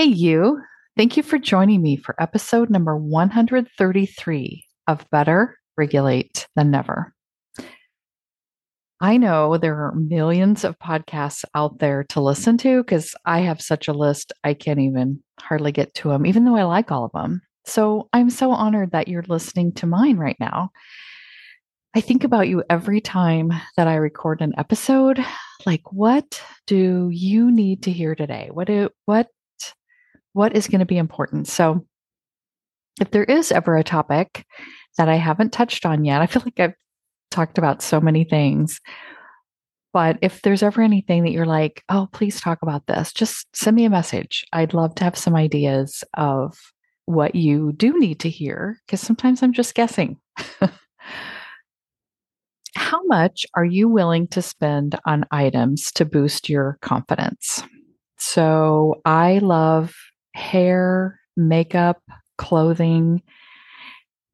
Hey, you. Thank you for joining me for episode number 133 of Better Regulate Than Never. I know there are millions of podcasts out there to listen to because I have such a list, I can't even hardly get to them, even though I like all of them. So I'm so honored that you're listening to mine right now. I think about you every time that I record an episode. Like, what do you need to hear today? What do, what what is going to be important. So, if there is ever a topic that I haven't touched on yet, I feel like I've talked about so many things. But if there's ever anything that you're like, oh, please talk about this, just send me a message. I'd love to have some ideas of what you do need to hear, because sometimes I'm just guessing. How much are you willing to spend on items to boost your confidence? So I love hair, makeup, clothing.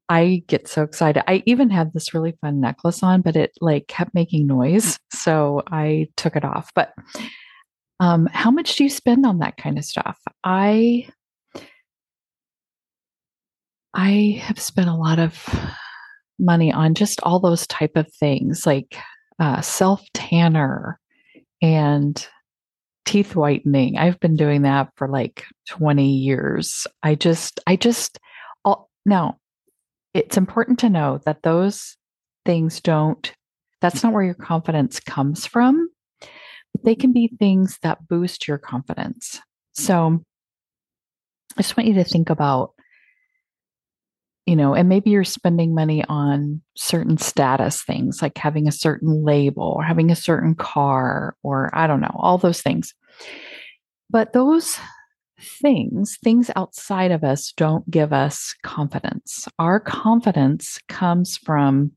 I get so excited. I even had this really fun necklace on, but it like kept making noise. So I took it off. But um, how much do you spend on that kind of stuff? I I have spent a lot of money on just all those type of things like uh, self tanner and teeth whitening. I've been doing that for like 20 years. I just, I just, all, now it's important to know that those things don't, that's not where your confidence comes from. But they can be things that boost your confidence. So I just want you to think about, you know, and maybe you're spending money on certain status things like having a certain label or having a certain car or I don't know, all those things. But those things, things outside of us, don't give us confidence. Our confidence comes from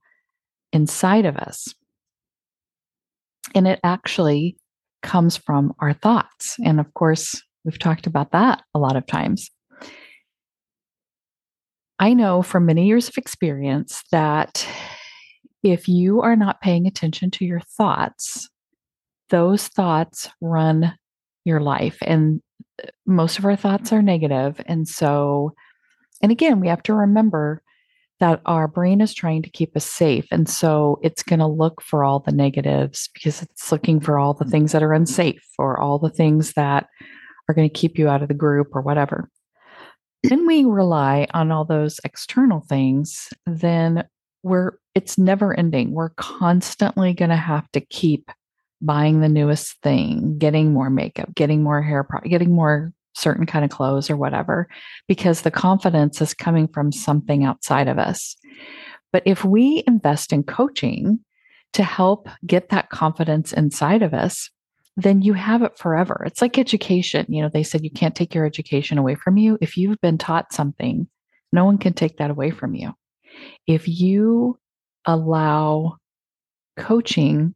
inside of us. And it actually comes from our thoughts. And of course, we've talked about that a lot of times. I know from many years of experience that if you are not paying attention to your thoughts, those thoughts run your life. And uh, most of our thoughts are negative. And so, and again, we have to remember that our brain is trying to keep us safe. And so it's going to look for all the negatives because it's looking for all the things that are unsafe or all the things that are going to keep you out of the group or whatever. When we rely on all those external things, then we're it's never ending. We're constantly going to have to keep buying the newest thing, getting more makeup, getting more hair, getting more certain kind of clothes or whatever, because the confidence is coming from something outside of us. But if we invest in coaching to help get that confidence inside of us, then you have it forever. It's like education. You know, they said you can't take your education away from you. If you've been taught something, no one can take that away from you. If you allow coaching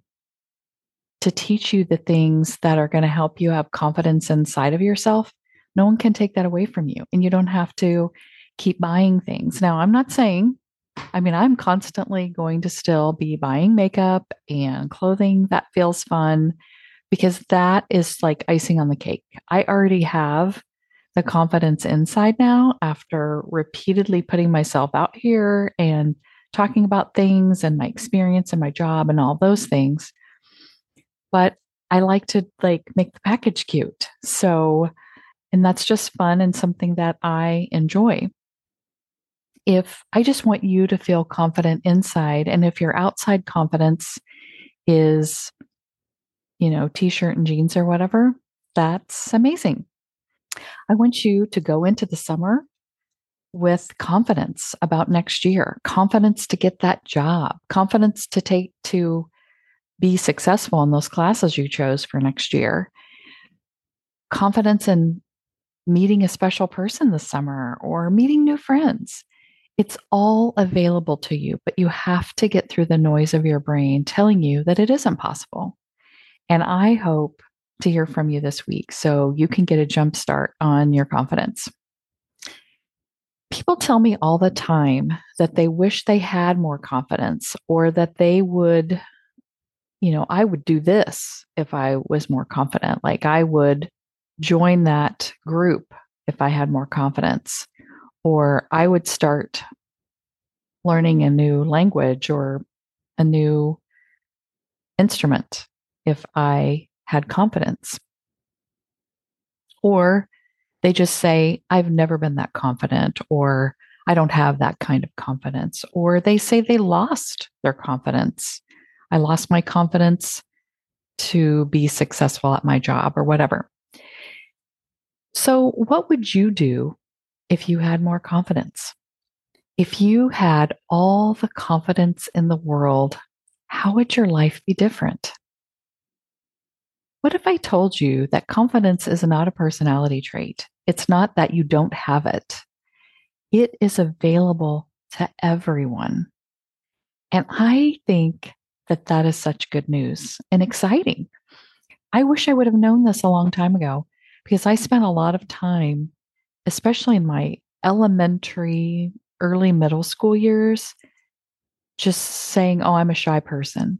to teach you the things that are going to help you have confidence inside of yourself, no one can take that away from you. And you don't have to keep buying things. Now, I'm not saying, I mean, I'm constantly going to still be buying makeup and clothing that feels fun because that is like icing on the cake. I already have the confidence inside now after repeatedly putting myself out here and talking about things and my experience and my job and all those things but I like to like make the package cute. So, and that's just fun and something that I enjoy. If I just want you to feel confident inside, and if your outside confidence is, you know, t shirt and jeans or whatever, that's amazing. I want you to go into the summer with confidence about next year, confidence to get that job, confidence to take to be successful in those classes you chose for next year. Confidence in meeting a special person this summer or meeting new friends. It's all available to you, but you have to get through the noise of your brain telling you that it isn't possible. And I hope to hear from you this week so you can get a jump start on your confidence. People tell me all the time that they wish they had more confidence or that they would you know, I would do this if I was more confident. Like I would join that group if I had more confidence. Or I would start learning a new language or a new instrument if I had confidence. Or they just say, I've never been that confident, or I don't have that kind of confidence. Or they say they lost their confidence. I lost my confidence to be successful at my job or whatever. So, what would you do if you had more confidence? If you had all the confidence in the world, how would your life be different? What if I told you that confidence is not a personality trait? It's not that you don't have it, it is available to everyone. And I think that that is such good news and exciting. I wish I would have known this a long time ago because I spent a lot of time, especially in my elementary, early middle school years, just saying, Oh, I'm a shy person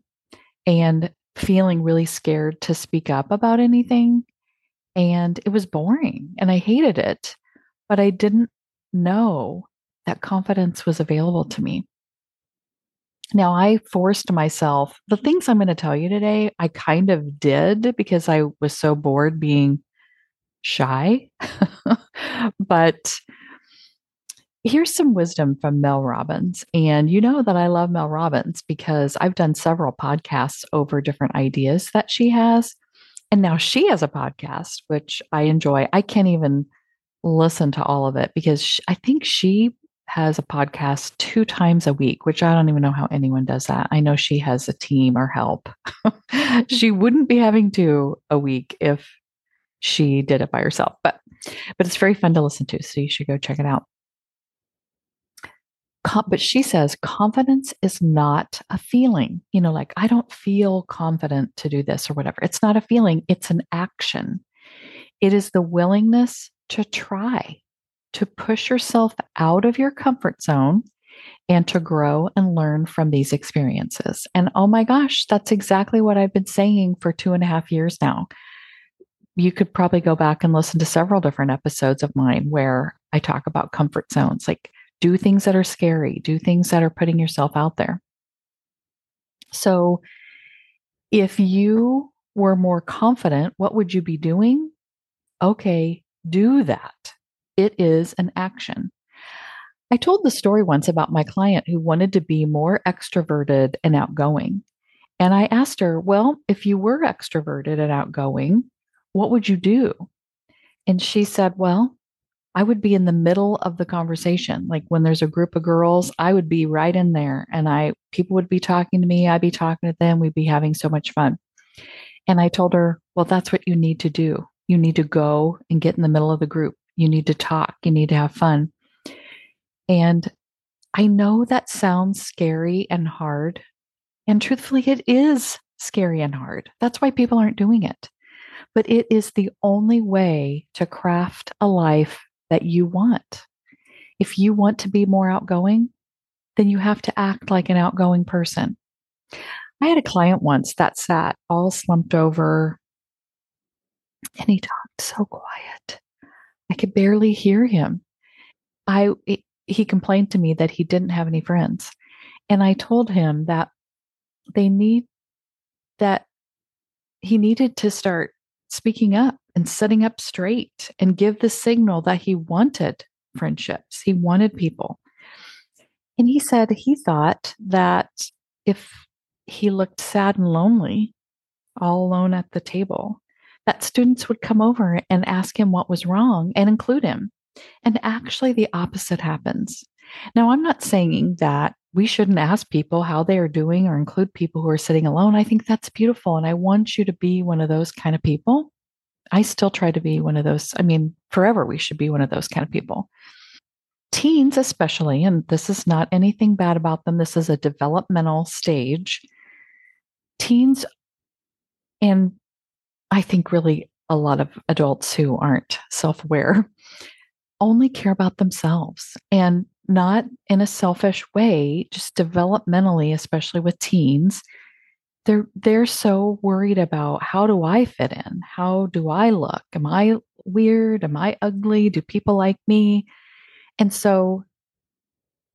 and feeling really scared to speak up about anything. And it was boring and I hated it, but I didn't know that confidence was available to me. Now, I forced myself, the things I'm going to tell you today, I kind of did because I was so bored being shy. but here's some wisdom from Mel Robbins. And you know that I love Mel Robbins because I've done several podcasts over different ideas that she has. And now she has a podcast, which I enjoy. I can't even listen to all of it because she, I think she has a podcast two times a week, which I don't even know how anyone does that. I know she has a team or help. she wouldn't be having two a week if she did it by herself, but but it's very fun to listen to, so you should go check it out. But she says confidence is not a feeling. You know, like I don't feel confident to do this or whatever. It's not a feeling, it's an action. It is the willingness to try to push yourself out of your comfort zone and to grow and learn from these experiences. And oh my gosh, that's exactly what I've been saying for two and a half years now. You could probably go back and listen to several different episodes of mine where I talk about comfort zones, like do things that are scary, do things that are putting yourself out there. So, if you were more confident, what would you be doing? Okay, do that it is an action. I told the story once about my client who wanted to be more extroverted and outgoing. And I asked her, Well, if you were extroverted and outgoing, what would you do? And she said, Well, I would be in the middle of the conversation. Like when there's a group of girls, I would be right in there and I people would be talking to me, I'd be talking to them, we'd be having so much fun. And I told her, "Well, that's what you need to do. You need to go and get in the middle of the group. You need to talk. You need to have fun. And I know that sounds scary and hard. And truthfully, it is scary and hard. That's why people aren't doing it. But it is the only way to craft a life that you want. If you want to be more outgoing, then you have to act like an outgoing person. I had a client once that sat all slumped over and he talked so quiet. I could barely hear him. I he complained to me that he didn't have any friends. And I told him that they need that he needed to start speaking up and setting up straight and give the signal that he wanted friendships. He wanted mm-hmm. people. And he said he thought that if he looked sad and lonely, all alone at the table, that students would come over and ask him what was wrong and include him. And actually, the opposite happens. Now, I'm not saying that we shouldn't ask people how they are doing or include people who are sitting alone. I think that's beautiful. And I want you to be one of those kind of people. I still try to be one of those. I mean, forever, we should be one of those kind of people. Teens, especially, and this is not anything bad about them, this is a developmental stage. Teens and I think really a lot of adults who aren't self aware only care about themselves and not in a selfish way, just developmentally, especially with teens. They're they're so worried about how do I fit in? How do I look? Am I weird? Am I ugly? Do people like me? And so,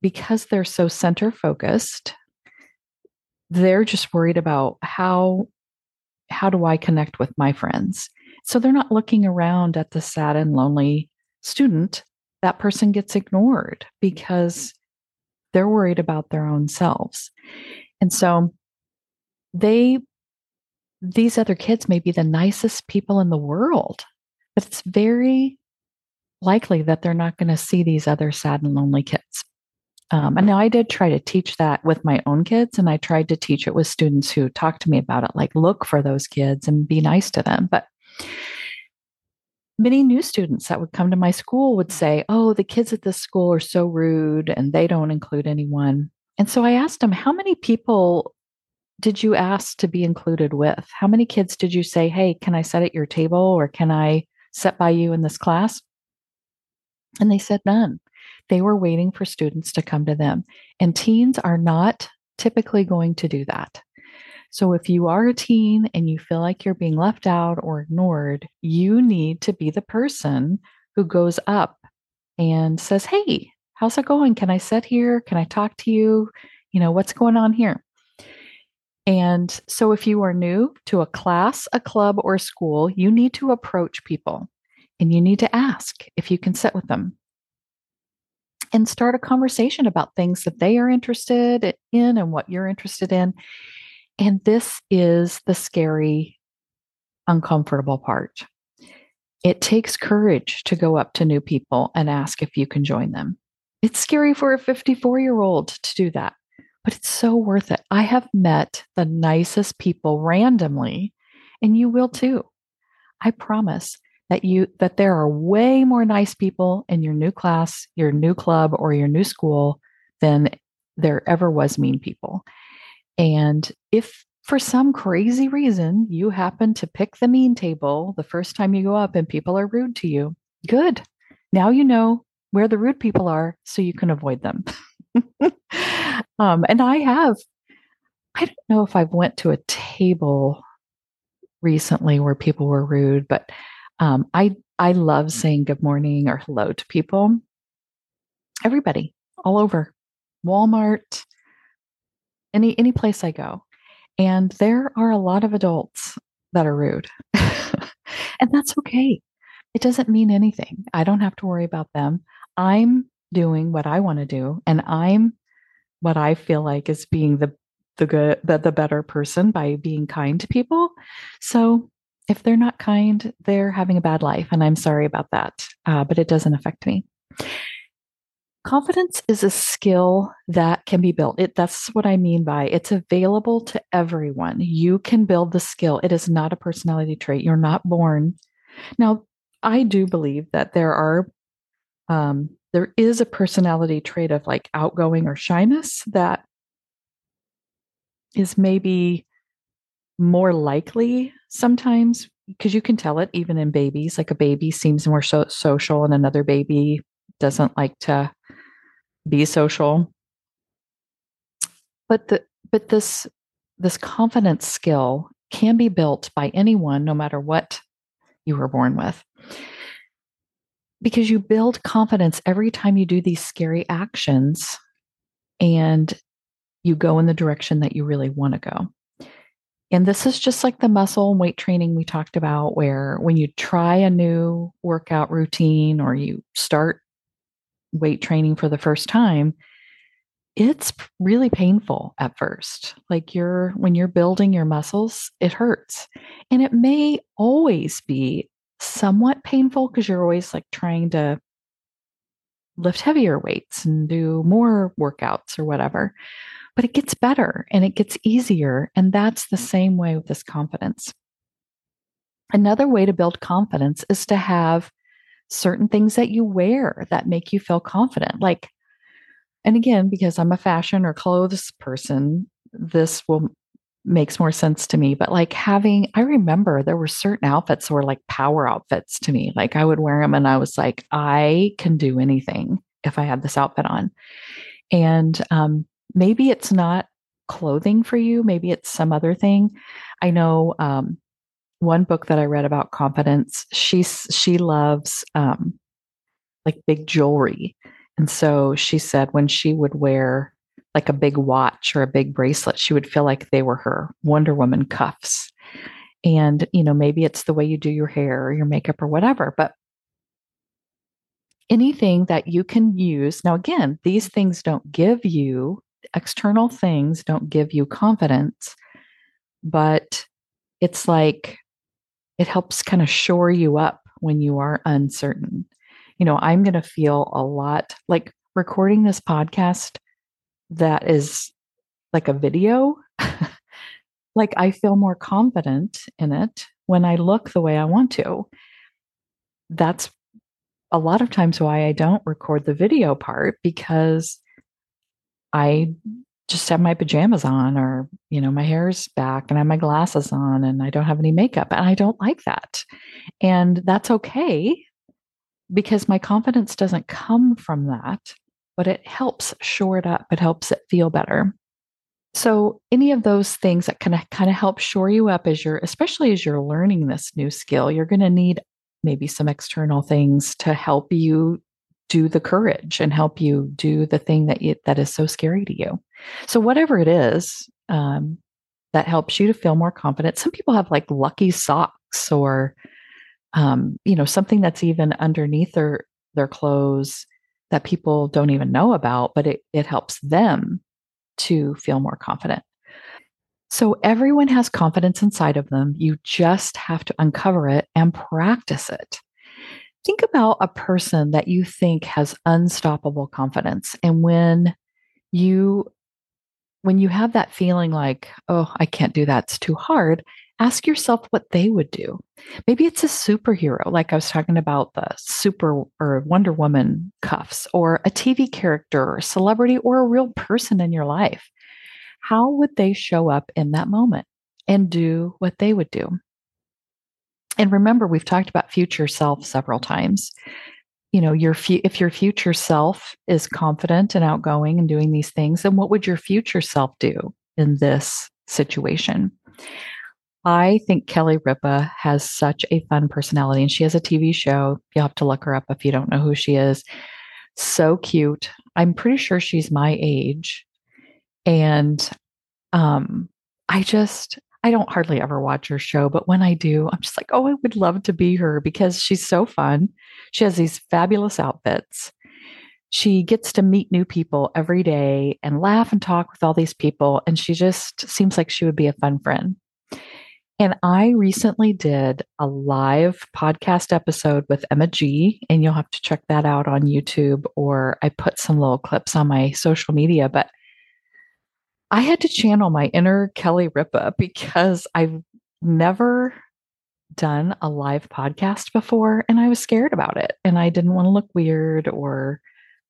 because they're so center focused, they're just worried about how how do I connect with my friends? So they're not looking around at the sad and lonely student. That person gets ignored because they're worried about their own selves. And so they these other kids may be the nicest people in the world, but it's very likely that they're not going to see these other sad and lonely kids. Um, and now I did try to teach that with my own kids, and I tried to teach it with students who talked to me about it, like look for those kids and be nice to them. But many new students that would come to my school would say, Oh, the kids at this school are so rude and they don't include anyone. And so I asked them, How many people did you ask to be included with? How many kids did you say, Hey, can I sit at your table or can I sit by you in this class? And they said none. They were waiting for students to come to them. And teens are not typically going to do that. So if you are a teen and you feel like you're being left out or ignored, you need to be the person who goes up and says, Hey, how's it going? Can I sit here? Can I talk to you? You know, what's going on here? And so if you are new to a class, a club, or school, you need to approach people and you need to ask if you can sit with them and start a conversation about things that they are interested in and what you're interested in. And this is the scary, uncomfortable part. It takes courage to go up to new people and ask if you can join them. It's scary for a 54 year old to do that, but it's so worth it. I have met the nicest people randomly, and you will too. I promise that you that there are way more nice people in your new class, your new club or your new school than there ever was mean people. And if for some crazy reason you happen to pick the mean table the first time you go up and people are rude to you, good. Now you know where the rude people are so you can avoid them. um, and I have, I don't know if I've went to a table recently where people were rude, but um, I I love saying good morning or hello to people. Everybody, all over, Walmart, any any place I go, and there are a lot of adults that are rude, and that's okay. It doesn't mean anything. I don't have to worry about them. I'm doing what I want to do, and I'm what I feel like is being the the good the, the better person by being kind to people. So if they're not kind, they're having a bad life. And I'm sorry about that, uh, but it doesn't affect me. Confidence is a skill that can be built. It, that's what I mean by it's available to everyone. You can build the skill. It is not a personality trait. You're not born. Now, I do believe that there are, um, there is a personality trait of like outgoing or shyness that is maybe more likely sometimes because you can tell it even in babies like a baby seems more so- social and another baby doesn't like to be social. But the but this this confidence skill can be built by anyone no matter what you were born with because you build confidence every time you do these scary actions and you go in the direction that you really want to go and this is just like the muscle and weight training we talked about, where when you try a new workout routine or you start weight training for the first time, it's really painful at first. Like you're, when you're building your muscles, it hurts. And it may always be somewhat painful because you're always like trying to lift heavier weights and do more workouts or whatever but it gets better and it gets easier. And that's the same way with this confidence. Another way to build confidence is to have certain things that you wear that make you feel confident. Like, and again, because I'm a fashion or clothes person, this will makes more sense to me. But like having, I remember there were certain outfits that were like power outfits to me. Like I would wear them and I was like, I can do anything if I had this outfit on. And um, maybe it's not clothing for you, maybe it's some other thing. I know um, one book that I read about confidence, she, she loves um, like big jewelry. And so she said when she would wear like a big watch or a big bracelet, she would feel like they were her Wonder Woman cuffs. And, you know, maybe it's the way you do your hair or your makeup or whatever, but anything that you can use. Now, again, these things don't give you external things, don't give you confidence, but it's like it helps kind of shore you up when you are uncertain. You know, I'm going to feel a lot like recording this podcast that is like a video. like I feel more confident in it when I look the way I want to. That's a lot of times why I don't record the video part because I just have my pajamas on or you know my hair's back and I have my glasses on and I don't have any makeup and I don't like that. And that's okay because my confidence doesn't come from that, but it helps shore it up. It helps it feel better. So any of those things that of kind of help shore you up as you're especially as you're learning this new skill, you're going to need maybe some external things to help you do the courage and help you do the thing that you, that is so scary to you. So whatever it is um, that helps you to feel more confident. Some people have like lucky socks or um, you know something that's even underneath their their clothes that people don't even know about, but it it helps them to feel more confident. So everyone has confidence inside of them. You just have to uncover it and practice it. Think about a person that you think has unstoppable confidence. And when you when you have that feeling like, oh, I can't do that, it's too hard, ask yourself what they would do. Maybe it's a superhero, like I was talking about the super or Wonder Woman cuffs, or a TV character or a celebrity or a real person in your life how would they show up in that moment and do what they would do? And remember, we've talked about future self several times. You know, your fu- if your future self is confident and outgoing and doing these things, then what would your future self do in this situation? I think Kelly Ripa has such a fun personality, and she has a TV show. You'll have to look her up if you don't know who she is. So cute. I'm pretty sure she's my age. And um, I just, I don't hardly ever watch her show, but when I do, I'm just like, oh, I would love to be her because she's so fun. She has these fabulous outfits. She gets to meet new people every day and laugh and talk with all these people. And she just seems like she would be a fun friend. And I recently did a live podcast episode with Emma G, and you'll have to check that out on YouTube, or I put some little clips on my social media. But I had to channel my inner Kelly Ripa because I've never done a live podcast before and I was scared about it and I didn't want to look weird or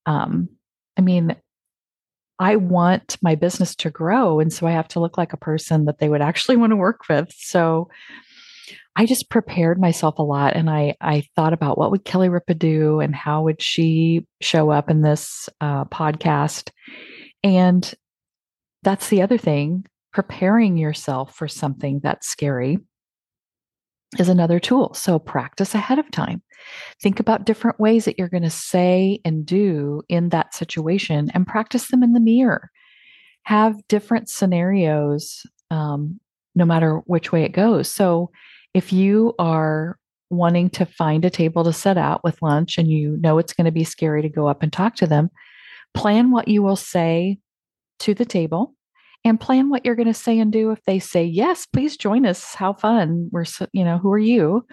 um I mean I want my business to grow and so I have to look like a person that they would actually want to work with. So I just prepared myself a lot and I I thought about what would Kelly Ripa do and how would she show up in this uh, podcast and that's the other thing. Preparing yourself for something that's scary is another tool. So practice ahead of time. Think about different ways that you're going to say and do in that situation and practice them in the mirror. Have different scenarios um, no matter which way it goes. So if you are wanting to find a table to set out with lunch and you know it's going to be scary to go up and talk to them, plan what you will say to the table and plan what you're going to say and do. If they say yes please join us. How fun. We're so, you know who are you?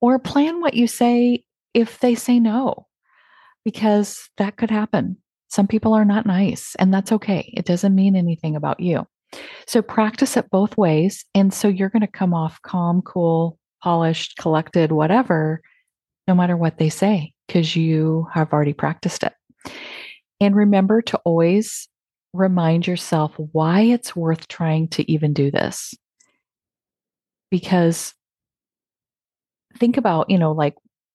Or plan what you say if they say no because that could happen. Some people are not nice and that's okay. It doesn't mean anything about you. So practice it both ways and so you're going to come off calm cool polished collected whatever no matter what they say because you have already practiced it. And remember to always remind yourself why it's worth trying to even do this. Because think about, you know, like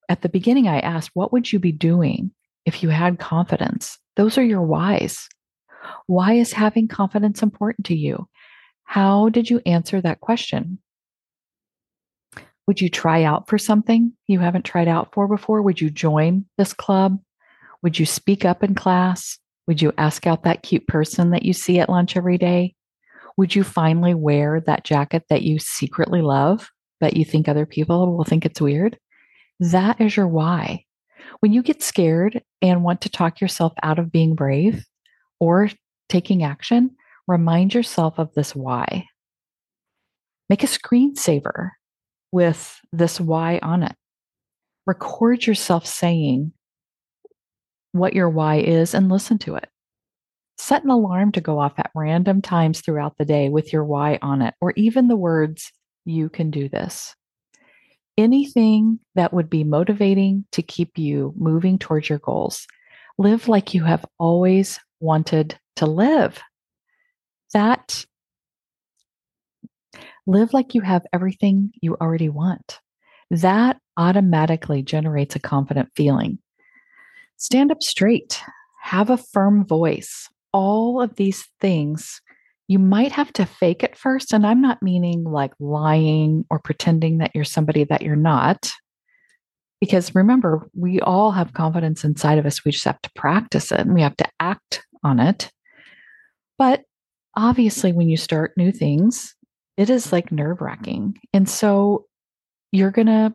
at the beginning, I asked, what would you be doing if you had confidence? Those are your whys. Why is having confidence important to you? How did you answer that question? Would you try out for something you haven't tried out for before? Would you join this club? Would you speak up in class? Would you ask out that cute person that you see at lunch every day? Would you finally wear that jacket that you secretly love, but you think other people will think it's weird? That is your why. When you get scared and want to talk yourself out of being brave or taking action, remind yourself of this why. Make a screensaver with this why on it. Record yourself saying what your why is and listen to it. Set an alarm to go off at random times throughout the day with your why on it, or even the words, you can do this. Anything that would be motivating to keep you moving towards your goals. Live like you have always wanted to live. That live like you have everything you already want. That automatically generates a confident feeling. Stand up straight, have a firm voice. All of these things you might have to fake it first. And I'm not meaning like lying or pretending that you're somebody that you're not. Because remember, we all have confidence inside of us. We just have to practice it and we have to act on it. But obviously, when you start new things, it is like nerve wracking. And so you're going to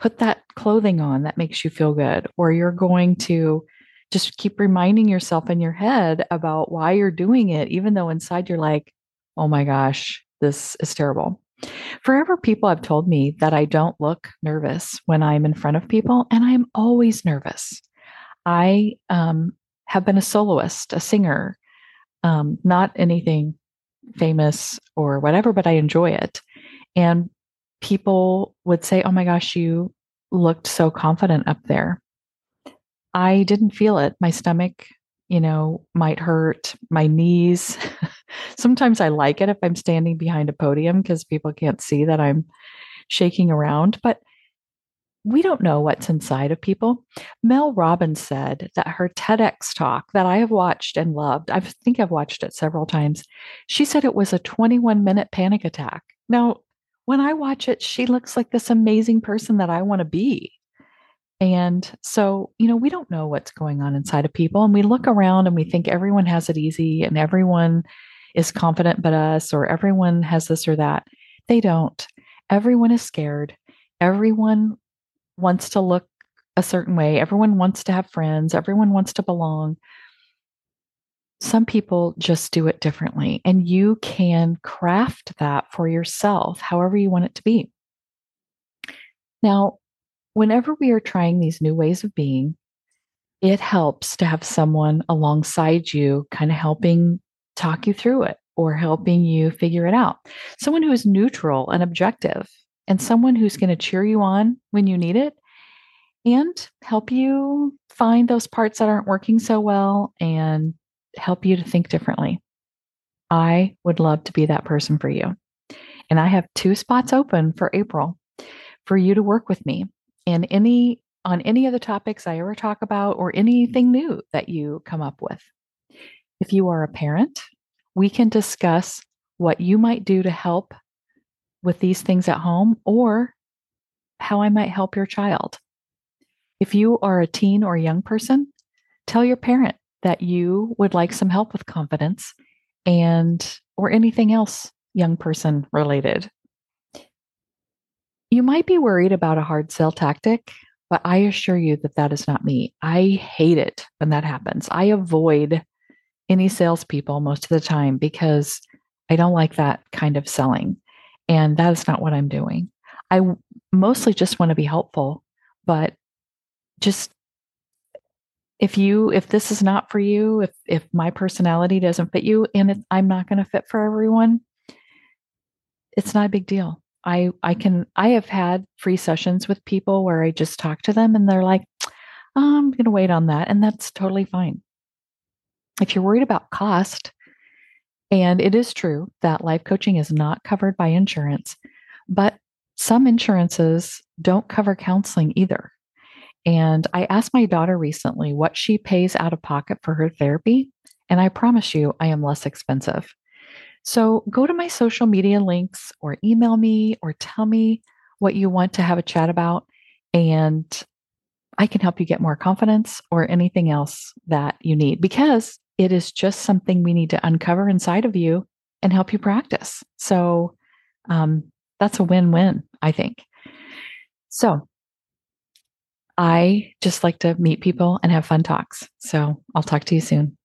put that clothing on that makes you feel good, or you're going to just keep reminding yourself in your head about why you're doing it, even though inside you're like, oh my gosh, this is terrible. Forever, people have told me that I don't look nervous when I'm in front of people, and I'm always nervous. I um, have been a soloist, a singer, um, not anything famous or whatever, but I enjoy it. And people would say, Oh my gosh, you looked so confident up there. I didn't feel it. My stomach, you know, might hurt, my knees. Sometimes I like it if I'm standing behind a podium because people can't see that I'm shaking around, but we don't know what's inside of people. Mel Robbins said that her TEDx talk that I have watched and loved, I think I've watched it several times. She said it was a 21 minute panic attack. Now, when I watch it, she looks like this amazing person that I want to be. And so, you know, we don't know what's going on inside of people. And we look around and we think everyone has it easy and everyone is confident but us, or everyone has this or that. They don't. Everyone is scared. Everyone wants to look a certain way. Everyone wants to have friends. Everyone wants to belong. Some people just do it differently, and you can craft that for yourself however you want it to be. Now, whenever we are trying these new ways of being, it helps to have someone alongside you, kind of helping talk you through it or helping you figure it out. Someone who is neutral and objective, and someone who's going to cheer you on when you need it and help you find those parts that aren't working so well and help you to think differently. I would love to be that person for you. And I have two spots open for April for you to work with me in any on any of the topics I ever talk about or anything new that you come up with. If you are a parent, we can discuss what you might do to help with these things at home or how I might help your child. If you are a teen or a young person, tell your parent that you would like some help with confidence and or anything else young person related. You might be worried about a hard sell tactic, but I assure you that that is not me. I hate it when that happens. I avoid any salespeople most of the time because I don't like that kind of selling. And that is not what I'm doing. I mostly just want to be helpful, but just if you if this is not for you, if if my personality doesn't fit you and it, I'm not going to fit for everyone, it's not a big deal. I I can I have had free sessions with people where I just talk to them and they're like, oh, I'm going to wait on that and that's totally fine. If you're worried about cost, and it is true that life coaching is not covered by insurance, but some insurances don't cover counseling either. And I asked my daughter recently what she pays out of pocket for her therapy. And I promise you, I am less expensive. So go to my social media links or email me or tell me what you want to have a chat about, and I can help you get more confidence or anything else that you need because it is just something we need to uncover inside of you and help you practice. So um, that's a win win, I think. So I just like to meet people and have fun talks. So I'll talk to you soon.